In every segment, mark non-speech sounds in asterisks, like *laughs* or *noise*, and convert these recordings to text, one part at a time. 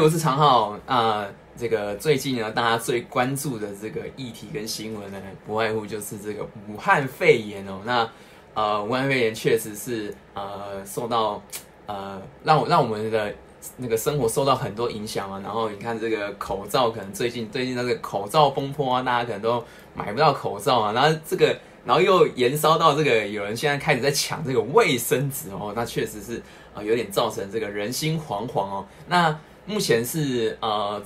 我是常浩啊。这个最近呢，大家最关注的这个议题跟新闻呢，不外乎就是这个武汉肺炎哦。那呃，武汉肺炎确实是呃受到呃让让我们的那个生活受到很多影响啊。然后你看这个口罩，可能最近最近那个口罩风波啊，大家可能都买不到口罩啊。然后这个，然后又延烧到这个，有人现在开始在抢这个卫生纸哦。那确实是啊，有点造成这个人心惶惶哦。那目前是呃。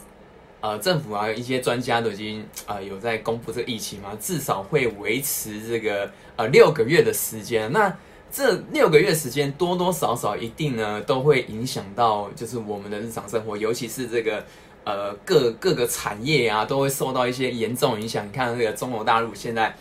呃，政府啊，一些专家都已经呃有在公布这个疫情嘛，至少会维持这个呃六个月的时间。那这六个月时间多多少少一定呢都会影响到就是我们的日常生活，尤其是这个呃各各个产业啊都会受到一些严重影响。你看这个中国大陆现在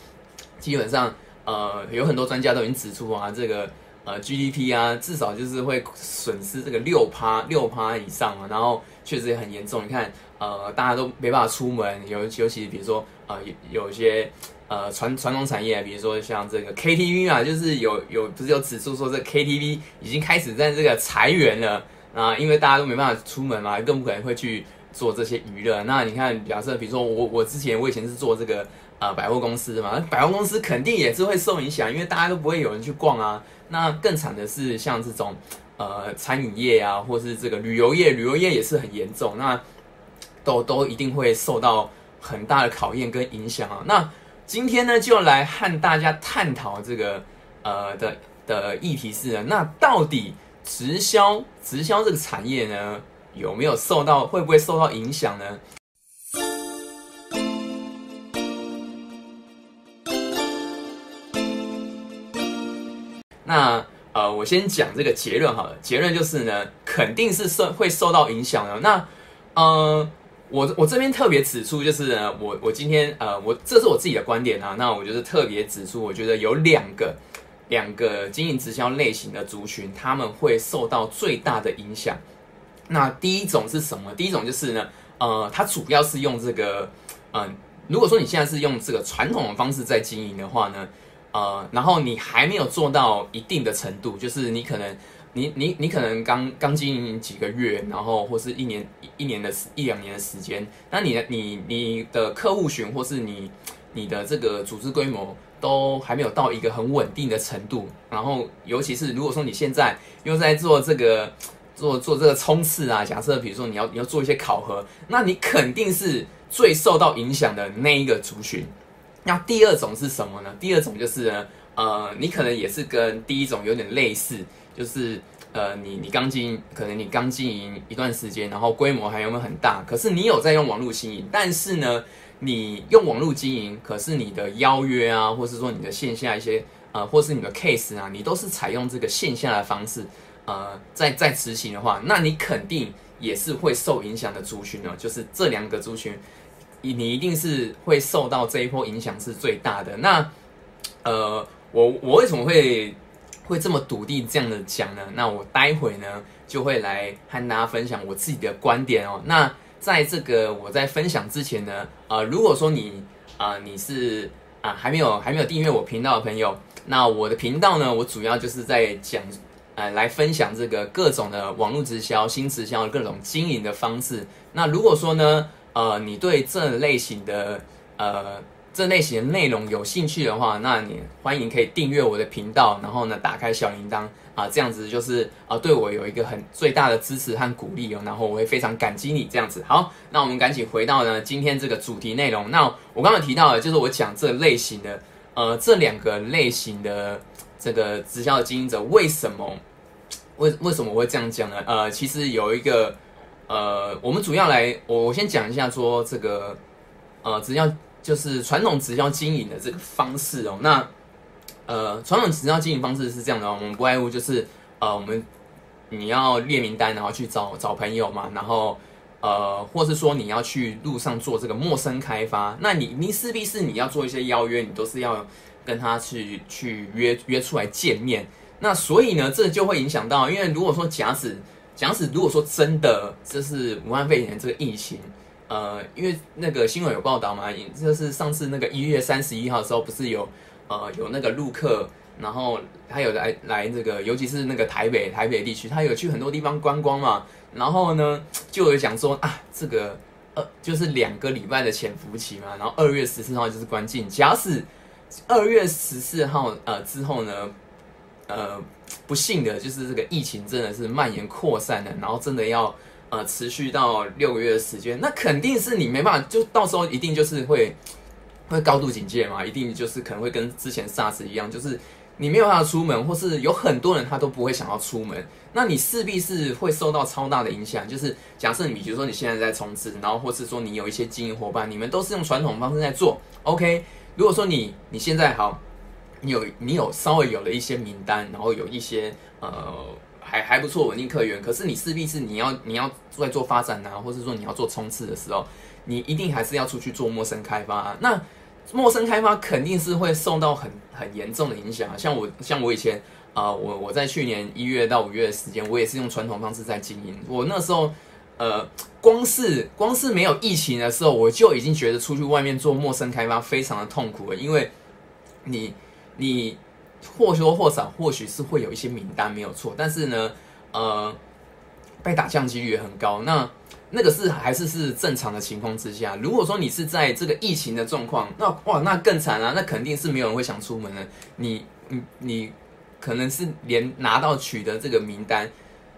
基本上呃有很多专家都已经指出啊，这个呃 GDP 啊至少就是会损失这个六趴六趴以上啊，然后确实也很严重。你看。呃，大家都没办法出门，尤尤其比如说，呃，有有些呃传传统产业，比如说像这个 KTV 啊，就是有有不是有指出说这 KTV 已经开始在这个裁员了啊，因为大家都没办法出门嘛，更不可能会去做这些娱乐。那你看，假设比如说我我之前我以前是做这个呃百货公司嘛，百货公司肯定也是会受影响，因为大家都不会有人去逛啊。那更惨的是像这种呃餐饮业啊，或是这个旅游业，旅游业也是很严重。那都都一定会受到很大的考验跟影响啊！那今天呢，就来和大家探讨这个呃的的议题是，那到底直销直销这个产业呢，有没有受到会不会受到影响呢？那呃，我先讲这个结论好了，结论就是呢，肯定是受会受到影响的。那呃。我我这边特别指出，就是呢我我今天呃，我这是我自己的观点啊。那我就是特别指出，我觉得有两个两个经营直销类型的族群，他们会受到最大的影响。那第一种是什么？第一种就是呢，呃，它主要是用这个，嗯，如果说你现在是用这个传统的方式在经营的话呢，呃，然后你还没有做到一定的程度，就是你可能。你你你可能刚刚经营几个月，然后或是一年一年的一两年的时间，那你的你你的客户群或是你你的这个组织规模都还没有到一个很稳定的程度，然后尤其是如果说你现在又在做这个做做这个冲刺啊，假设比如说你要你要做一些考核，那你肯定是最受到影响的那一个族群。那第二种是什么呢？第二种就是呢，呃，你可能也是跟第一种有点类似。就是呃，你你刚经营，可能你刚经营一段时间，然后规模还有没有很大？可是你有在用网络经营，但是呢，你用网络经营，可是你的邀约啊，或是说你的线下一些呃，或是你的 case 啊，你都是采用这个线下的方式，呃，在在执行的话，那你肯定也是会受影响的族群呢。就是这两个族群，你你一定是会受到这一波影响是最大的。那呃，我我为什么会？会这么笃定这样的讲呢？那我待会呢就会来和大家分享我自己的观点哦。那在这个我在分享之前呢，呃，如果说你啊你是啊还没有还没有订阅我频道的朋友，那我的频道呢，我主要就是在讲呃来分享这个各种的网络直销、新直销的各种经营的方式。那如果说呢，呃，你对这类型的呃。这类型的内容有兴趣的话，那你欢迎可以订阅我的频道，然后呢打开小铃铛啊，这样子就是啊对我有一个很最大的支持和鼓励哦，然后我会非常感激你这样子。好，那我们赶紧回到呢今天这个主题内容。那我刚刚提到的就是我讲这类型的呃这两个类型的这个直销经营者为什么为为什么我会这样讲呢？呃，其实有一个呃，我们主要来我我先讲一下说这个呃直销。就是传统直销经营的这个方式哦，那呃，传统直销经营方式是这样的，我们不外乎就是呃，我们你要列名单，然后去找找朋友嘛，然后呃，或是说你要去路上做这个陌生开发，那你你势必是你要做一些邀约，你都是要跟他去去约约出来见面，那所以呢，这就会影响到，因为如果说假使假使如果说真的这是武汉肺炎这个疫情。呃，因为那个新闻有报道嘛，就是上次那个一月三十一号的时候，不是有呃有那个陆客然后他有来来这个，尤其是那个台北台北地区，他有去很多地方观光嘛。然后呢，就有讲说啊，这个呃就是两个礼拜的潜伏期嘛，然后二月十四号就是关禁。假使二月十四号呃之后呢，呃不幸的就是这个疫情真的是蔓延扩散了，然后真的要呃持续到六个月的时间，那肯定是你没办法，就到时候一定就是会 *tsk* 会高度警戒嘛，一定就是可能会跟之前 SARS 一样，就是你没有办法出门，或是有很多人他都不会想要出门，那你势必是会受到超大的影响。就是假设你比如说你现在在冲刺，然后或是说你有一些经营伙伴，你们都是用传统方式在做，OK。如果说你你现在好，你有你有稍微有了一些名单，然后有一些呃还还不错稳定客源，可是你势必是你要你要在做发展啊，或者说你要做冲刺的时候，你一定还是要出去做陌生开发。啊。那陌生开发肯定是会受到很很严重的影响。像我像我以前啊，我我在去年一月到五月的时间，我也是用传统方式在经营。我那时候。呃，光是光是没有疫情的时候，我就已经觉得出去外面做陌生开发非常的痛苦了，因为你你或多或少或许是会有一些名单没有错，但是呢，呃，被打降几率也很高。那那个是还是是正常的情况之下，如果说你是在这个疫情的状况，那哇，那更惨啊，那肯定是没有人会想出门的。你你你可能是连拿到取得这个名单，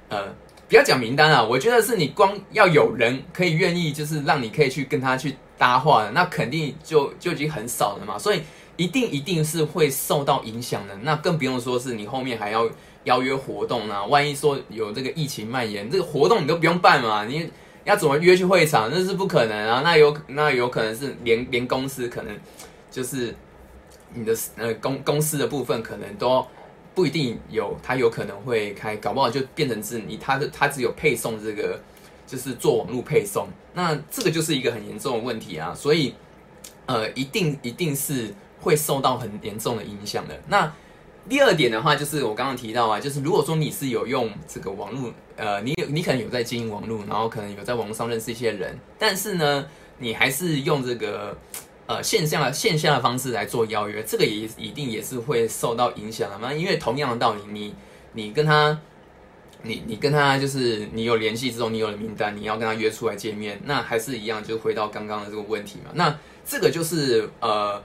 呃。不要讲名单啊，我觉得是你光要有人可以愿意，就是让你可以去跟他去搭话的，那肯定就就已经很少了嘛。所以一定一定是会受到影响的。那更不用说是你后面还要邀约活动啊，万一说有这个疫情蔓延，这个活动你都不用办嘛，你要怎么约去会场？那是不可能啊。那有那有可能是连 *laughs* 连公司可能就是你的呃公公司的部分可能都。不一定有，他有可能会开，搞不好就变成是你他的他只有配送这个，就是做网络配送，那这个就是一个很严重的问题啊，所以呃，一定一定是会受到很严重的影响的。那第二点的话，就是我刚刚提到啊，就是如果说你是有用这个网络，呃，你你可能有在经营网络，然后可能有在网络上认识一些人，但是呢，你还是用这个。呃，线下的线下的方式来做邀约，这个也一定也是会受到影响的嘛。因为同样的道理，你你跟他，你你跟他就是你有联系之后，你有了名单，你要跟他约出来见面，那还是一样，就回到刚刚的这个问题嘛。那这个就是呃，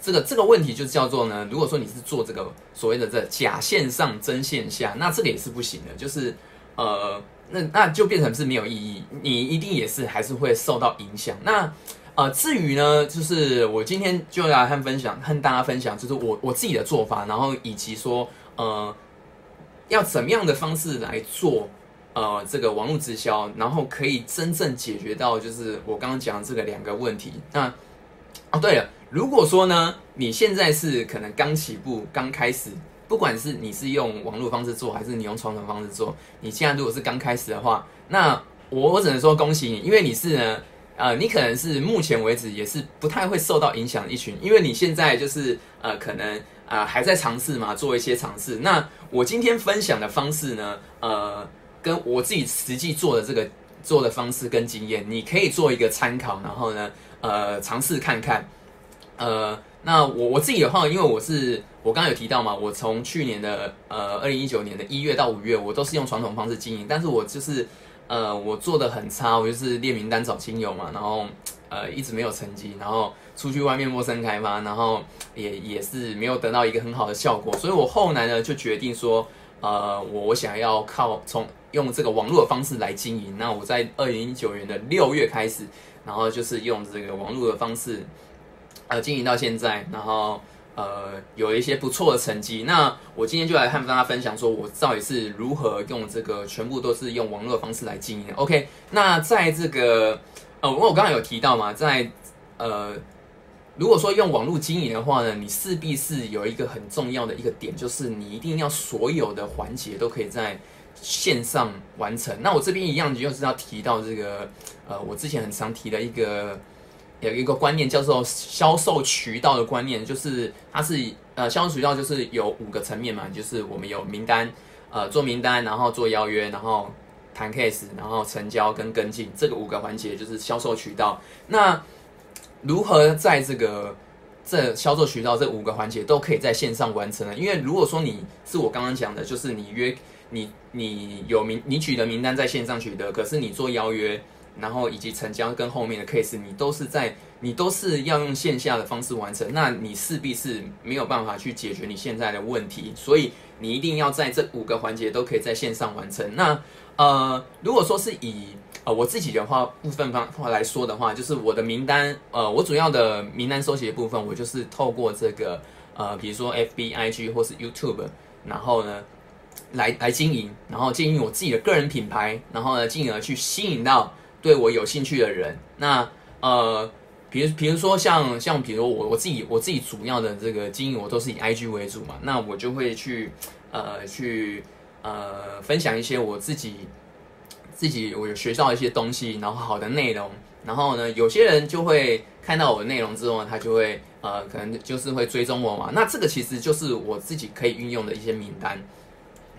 这个这个问题就叫做呢，如果说你是做这个所谓的这假线上真线下，那这个也是不行的，就是呃，那那就变成是没有意义，你一定也是还是会受到影响。那呃，至于呢，就是我今天就来和分享，和大家分享，就是我我自己的做法，然后以及说，呃，要怎么样的方式来做，呃，这个网络直销，然后可以真正解决到，就是我刚刚讲的这个两个问题。那，哦，对了，如果说呢，你现在是可能刚起步、刚开始，不管是你是用网络方式做，还是你用传统方式做，你现在如果是刚开始的话，那我我只能说恭喜你，因为你是呢。呃，你可能是目前为止也是不太会受到影响的一群，因为你现在就是呃，可能啊还在尝试嘛，做一些尝试。那我今天分享的方式呢，呃，跟我自己实际做的这个做的方式跟经验，你可以做一个参考，然后呢，呃，尝试看看。呃，那我我自己的话，因为我是我刚刚有提到嘛，我从去年的呃二零一九年的一月到五月，我都是用传统方式经营，但是我就是。呃，我做的很差，我就是列名单找亲友嘛，然后呃一直没有成绩，然后出去外面陌生开发，然后也也是没有得到一个很好的效果，所以我后来呢就决定说，呃，我想要靠从用这个网络的方式来经营。那我在二零一九年的六月开始，然后就是用这个网络的方式，呃，经营到现在，然后。呃，有一些不错的成绩。那我今天就来和大家分享，说我到底是如何用这个全部都是用网络的方式来经营。OK，那在这个呃，我刚刚有提到嘛，在呃，如果说用网络经营的话呢，你势必是有一个很重要的一个点，就是你一定要所有的环节都可以在线上完成。那我这边一样就是要提到这个呃，我之前很常提的一个。有一个观念叫做销售渠道的观念，就是它是呃销售渠道就是有五个层面嘛，就是我们有名单，呃做名单，然后做邀约，然后谈 case，然后成交跟跟进，这个五个环节就是销售渠道。那如何在这个这销售渠道这五个环节都可以在线上完成了。因为如果说你是我刚刚讲的，就是你约你你有名你取得名单在线上取得，可是你做邀约，然后以及成交跟后面的 case，你都是在你都是要用线下的方式完成，那你势必是没有办法去解决你现在的问题，所以你一定要在这五个环节都可以在线上完成。那呃，如果说是以呃，我自己的话部分方话来说的话，就是我的名单，呃，我主要的名单收集的部分，我就是透过这个呃，比如说 F B I G 或是 YouTube，然后呢，来来经营，然后经营我自己的个人品牌，然后呢，进而去吸引到对我有兴趣的人。那呃，比如比如说像像比如我我自己我自己主要的这个经营，我都是以 I G 为主嘛，那我就会去呃去呃分享一些我自己。自己我有学到一些东西，然后好的内容，然后呢，有些人就会看到我的内容之后呢，他就会呃，可能就是会追踪我嘛。那这个其实就是我自己可以运用的一些名单。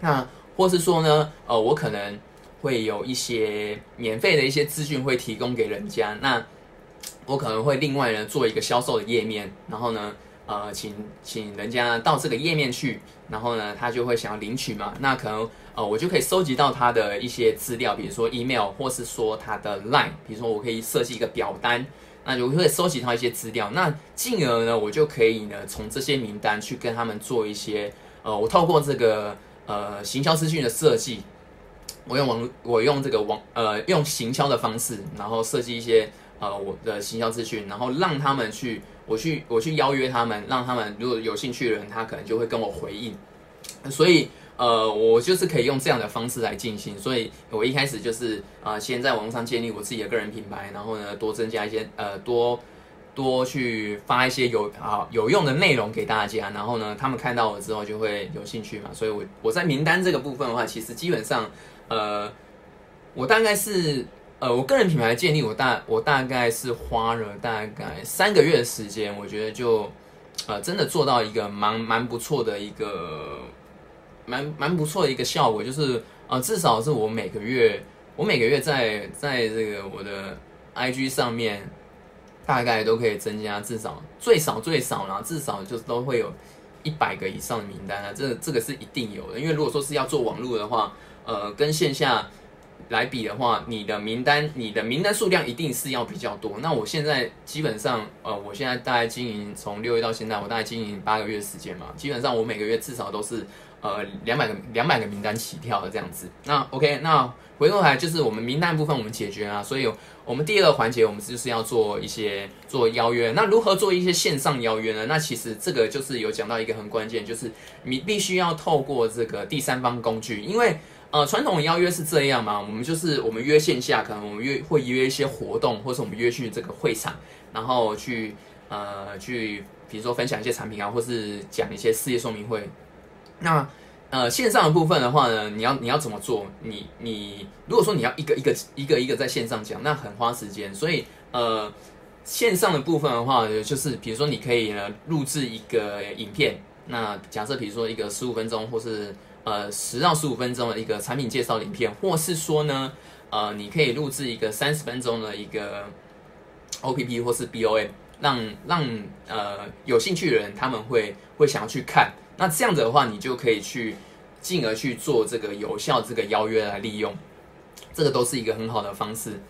那或是说呢，呃，我可能会有一些免费的一些资讯会提供给人家。那我可能会另外呢做一个销售的页面，然后呢。呃，请请人家到这个页面去，然后呢，他就会想要领取嘛。那可能呃，我就可以收集到他的一些资料，比如说 email 或是说他的 line，比如说我可以设计一个表单，那就会收集到一些资料。那进而呢，我就可以呢，从这些名单去跟他们做一些呃，我透过这个呃行销资讯的设计，我用网我用这个网呃用行销的方式，然后设计一些呃我的行销资讯，然后让他们去。我去，我去邀约他们，让他们如果有兴趣的人，他可能就会跟我回应。所以，呃，我就是可以用这样的方式来进行。所以我一开始就是啊，先在网上建立我自己的个人品牌，然后呢，多增加一些呃，多多去发一些有啊有用的内容给大家。然后呢，他们看到了之后就会有兴趣嘛。所以我我在名单这个部分的话，其实基本上，呃，我大概是。呃，我个人品牌建立，我大我大概是花了大概三个月的时间，我觉得就，呃，真的做到一个蛮蛮不错的一个，蛮蛮不错的一个效果，就是呃，至少是我每个月，我每个月在在这个我的 IG 上面，大概都可以增加至少最少最少啦，至少就是都会有一百个以上的名单啊，这这个是一定有的，因为如果说是要做网络的话，呃，跟线下。来比的话，你的名单，你的名单数量一定是要比较多。那我现在基本上，呃，我现在大概经营从六月到现在，我大概经营八个月时间嘛，基本上我每个月至少都是呃两百个两百个名单起跳的这样子。那 OK，那回过来就是我们名单部分我们解决啊，所以我们第二个环节我们就是要做一些做邀约。那如何做一些线上邀约呢？那其实这个就是有讲到一个很关键，就是你必须要透过这个第三方工具，因为。呃，传统邀约是这样嘛？我们就是我们约线下，可能我们约会约一些活动，或是我们约去这个会场，然后去呃去，比如说分享一些产品啊，或是讲一些事业说明会。那呃线上的部分的话呢，你要你要怎么做？你你如果说你要一个一个一个一个在线上讲，那很花时间。所以呃线上的部分的话，就是比如说你可以呢录制一个影片，那假设比如说一个十五分钟，或是呃，十到十五分钟的一个产品介绍影片，或是说呢，呃，你可以录制一个三十分钟的一个 O P P 或是 B O M，让让呃有兴趣的人他们会会想要去看。那这样子的话，你就可以去进而去做这个有效这个邀约来利用，这个都是一个很好的方式。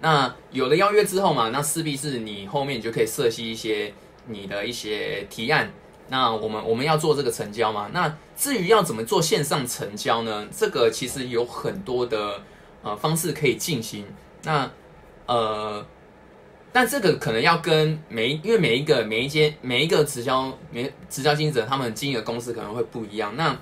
那有了邀约之后嘛，那势必是你后面就可以设计一些你的一些提案。那我们我们要做这个成交嘛？那至于要怎么做线上成交呢？这个其实有很多的呃方式可以进行。那呃，但这个可能要跟每因为每一个每一间每一个直销每直销经营者他们经营的公司可能会不一样。那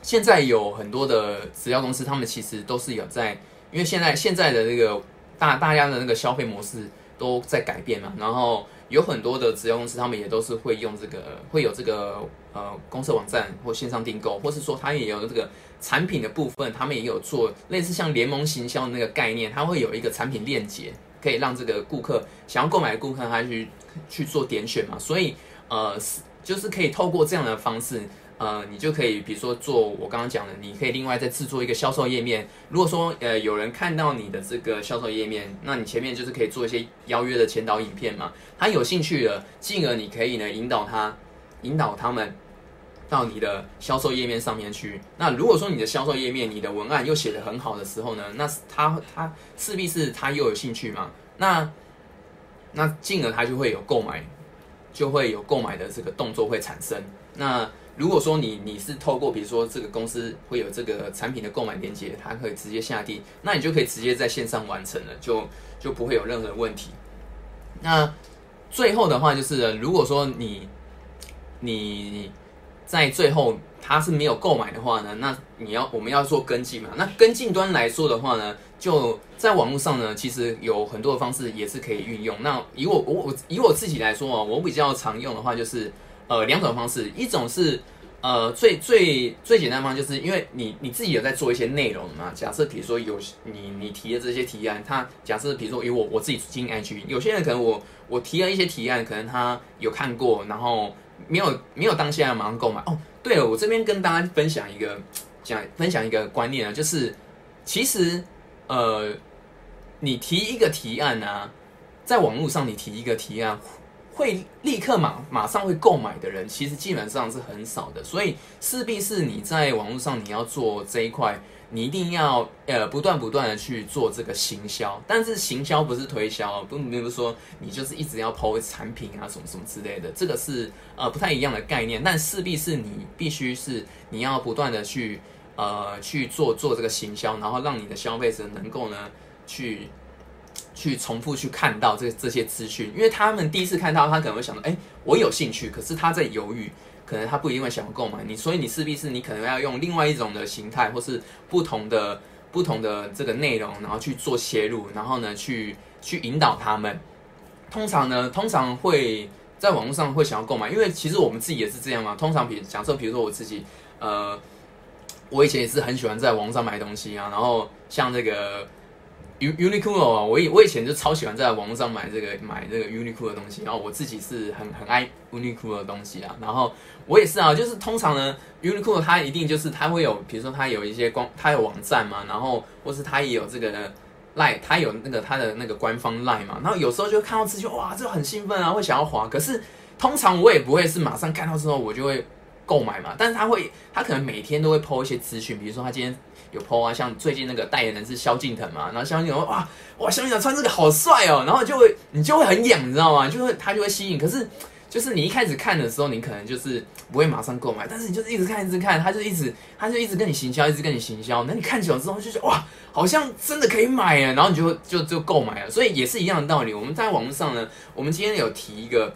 现在有很多的直销公司，他们其实都是有在，因为现在现在的那个大大家的那个消费模式都在改变嘛，然后。有很多的直销公司，他们也都是会用这个，会有这个呃公司网站或线上订购，或是说他也有这个产品的部分，他们也有做类似像联盟行销的那个概念，它会有一个产品链接，可以让这个顾客想要购买的顾客他去去做点选嘛。所以呃是，就是可以透过这样的方式，呃，你就可以比如说做我刚刚讲的，你可以另外再制作一个销售页面。如果说呃有人看到你的这个销售页面，那你前面就是可以做一些邀约的前导影片嘛。他有兴趣了，进而你可以呢引导他，引导他们到你的销售页面上面去。那如果说你的销售页面你的文案又写得很好的时候呢，那他他势必是他又有兴趣嘛。那那进而他就会有购买，就会有购买的这个动作会产生。那如果说你你是透过比如说这个公司会有这个产品的购买链接，它可以直接下地，那你就可以直接在线上完成了，就就不会有任何问题。那最后的话就是，如果说你你在最后他是没有购买的话呢，那你要我们要做跟进嘛？那跟进端来说的话呢，就在网络上呢，其实有很多的方式也是可以运用。那以我我我以我自己来说啊，我比较常用的话就是。呃，两种方式，一种是呃最最最简单方，就是因为你你自己有在做一些内容嘛。假设比如说有你你提的这些提案，他假设比如说有我我自己经营 IG，有些人可能我我提了一些提案，可能他有看过，然后没有没有当下马上购买。哦，对了，我这边跟大家分享一个讲分享一个观念啊，就是其实呃你提一个提案呢，在网络上你提一个提案。会立刻马马上会购买的人，其实基本上是很少的，所以势必是你在网络上你要做这一块，你一定要呃不断不断的去做这个行销，但是行销不是推销，不并不是说你就是一直要抛产品啊什么什么之类的，这个是呃不太一样的概念，但势必是你必须是你要不断的去呃去做做这个行销，然后让你的消费者能够呢去。去重复去看到这这些资讯，因为他们第一次看到，他可能会想到，哎，我有兴趣，可是他在犹豫，可能他不一定会想要购买你，所以你势必是你可能要用另外一种的形态，或是不同的不同的这个内容，然后去做切入，然后呢，去去引导他们。通常呢，通常会在网络上会想要购买，因为其实我们自己也是这样嘛。通常比假设，比如说我自己，呃，我以前也是很喜欢在网上买东西啊，然后像这个。Uniqlo 啊，我以我以前就超喜欢在网络上买这个买这个 Uniqlo 的东西，然后我自己是很很爱 Uniqlo 的东西啊，然后我也是啊，就是通常呢，Uniqlo 它一定就是它会有，比如说它有一些光，它有网站嘛，然后或是它也有这个 line，它有那个它的那个官方 line 嘛，然后有时候就看到资讯，哇，这很兴奋啊，会想要滑，可是通常我也不会是马上看到之后我就会购买嘛，但是他会，他可能每天都会 po 一些资讯，比如说他今天。有 PO 啊，像最近那个代言人是萧敬腾嘛，然后萧敬腾哇哇，萧敬腾穿这个好帅哦，然后就会你就会很痒，你知道吗？就会他就会吸引，可是就是你一开始看的时候，你可能就是不会马上购买，但是你就是一直看一直看，他就一直他就一直跟你行销，一直跟你行销，那你看久了之后就觉得哇，好像真的可以买啊，然后你就就就购买了，所以也是一样的道理。我们在网络上呢，我们今天有提一个，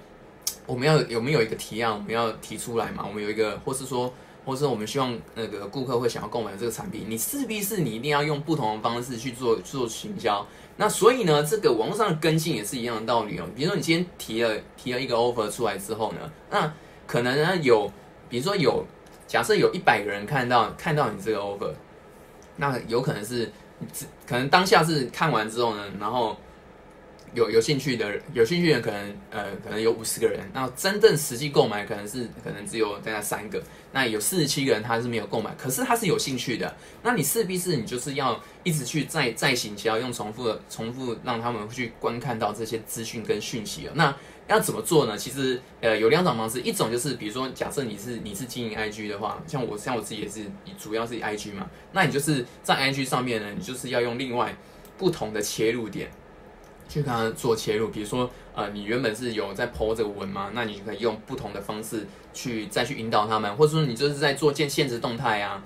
我们要有没有一个提案，我们要提出来嘛？我们有一个，或是说。或是我们希望那个顾客会想要购买这个产品，你势必是你一定要用不同的方式去做做行销。那所以呢，这个网络上的跟进也是一样的道理哦。比如说你今天提了提了一个 offer 出来之后呢，那可能呢有，比如说有假设有一百个人看到看到你这个 offer，那有可能是可能当下是看完之后呢，然后。有有兴趣的有兴趣的人可能呃可能有五十个人，那真正实际购买可能是可能只有大概三个，那有四十七个人他是没有购买，可是他是有兴趣的，那你势必是你就是要一直去再再行销，用重复的重复让他们去观看到这些资讯跟讯息了那要怎么做呢？其实呃有两种方式，一种就是比如说假设你是你是经营 IG 的话，像我像我自己也是主要是 IG 嘛，那你就是在 IG 上面呢，你就是要用另外不同的切入点。去跟他做切入，比如说，呃，你原本是有在剖这个文吗？那你可以用不同的方式去再去引导他们，或者说你就是在做建现实动态啊，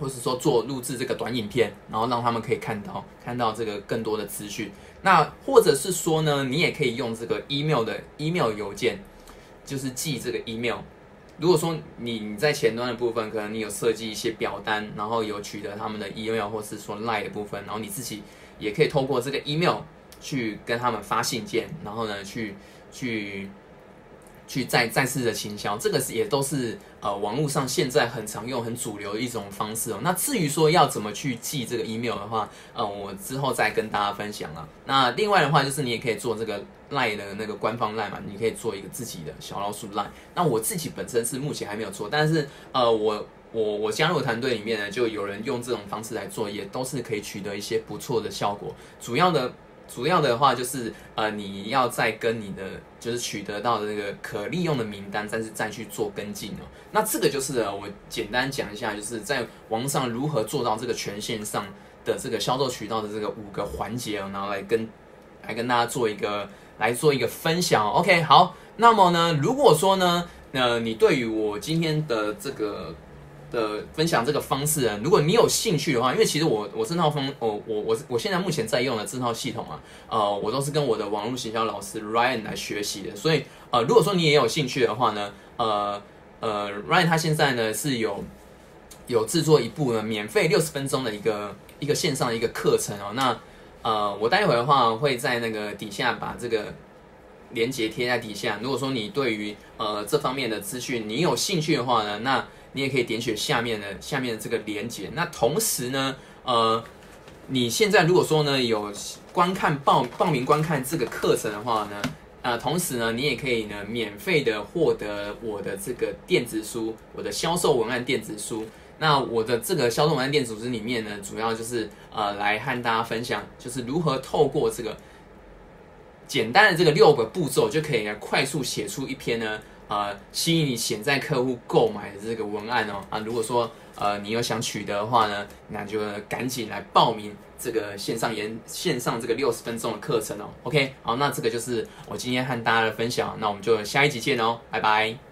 或是说做录制这个短影片，然后让他们可以看到看到这个更多的资讯。那或者是说呢，你也可以用这个 email 的 email 邮件，就是寄这个 email。如果说你你在前端的部分，可能你有设计一些表单，然后有取得他们的 email 或是说 line 的部分，然后你自己也可以通过这个 email。去跟他们发信件，然后呢，去去去再再次的行销，这个是也都是呃网络上现在很常用、很主流的一种方式哦。那至于说要怎么去寄这个 email 的话，呃，我之后再跟大家分享啊。那另外的话，就是你也可以做这个赖的那个官方赖嘛，你可以做一个自己的小老鼠赖。那我自己本身是目前还没有做，但是呃，我我我加入团队里面呢，就有人用这种方式来做，也都是可以取得一些不错的效果。主要的。主要的话就是，呃，你要再跟你的就是取得到的那个可利用的名单，但是再去做跟进哦。那这个就是我简单讲一下，就是在网上如何做到这个权限上的这个销售渠道的这个五个环节哦，然后来跟来跟大家做一个来做一个分享。OK，好，那么呢，如果说呢，呃，你对于我今天的这个。的分享这个方式啊，如果你有兴趣的话，因为其实我我这套方我我我我现在目前在用的这套系统啊，呃，我都是跟我的网络行销老师 Ryan 来学习的，所以呃，如果说你也有兴趣的话呢，呃呃，Ryan 他现在呢是有有制作一部呢免费六十分钟的一个一个线上的一个课程哦，那呃，我待会的话会在那个底下把这个链接贴在底下，如果说你对于呃这方面的资讯你有兴趣的话呢，那你也可以点选下面的下面的这个连接。那同时呢，呃，你现在如果说呢有观看报报名观看这个课程的话呢，呃，同时呢，你也可以呢免费的获得我的这个电子书，我的销售文案电子书。那我的这个销售文案电子书里面呢，主要就是呃来和大家分享，就是如何透过这个简单的这个六个步骤，就可以来快速写出一篇呢。呃，吸引你潜在客户购买的这个文案哦啊，如果说呃你有想取得的话呢，那就赶紧来报名这个线上研线上这个六十分钟的课程哦。OK，好，那这个就是我今天和大家的分享，那我们就下一集见哦，拜拜。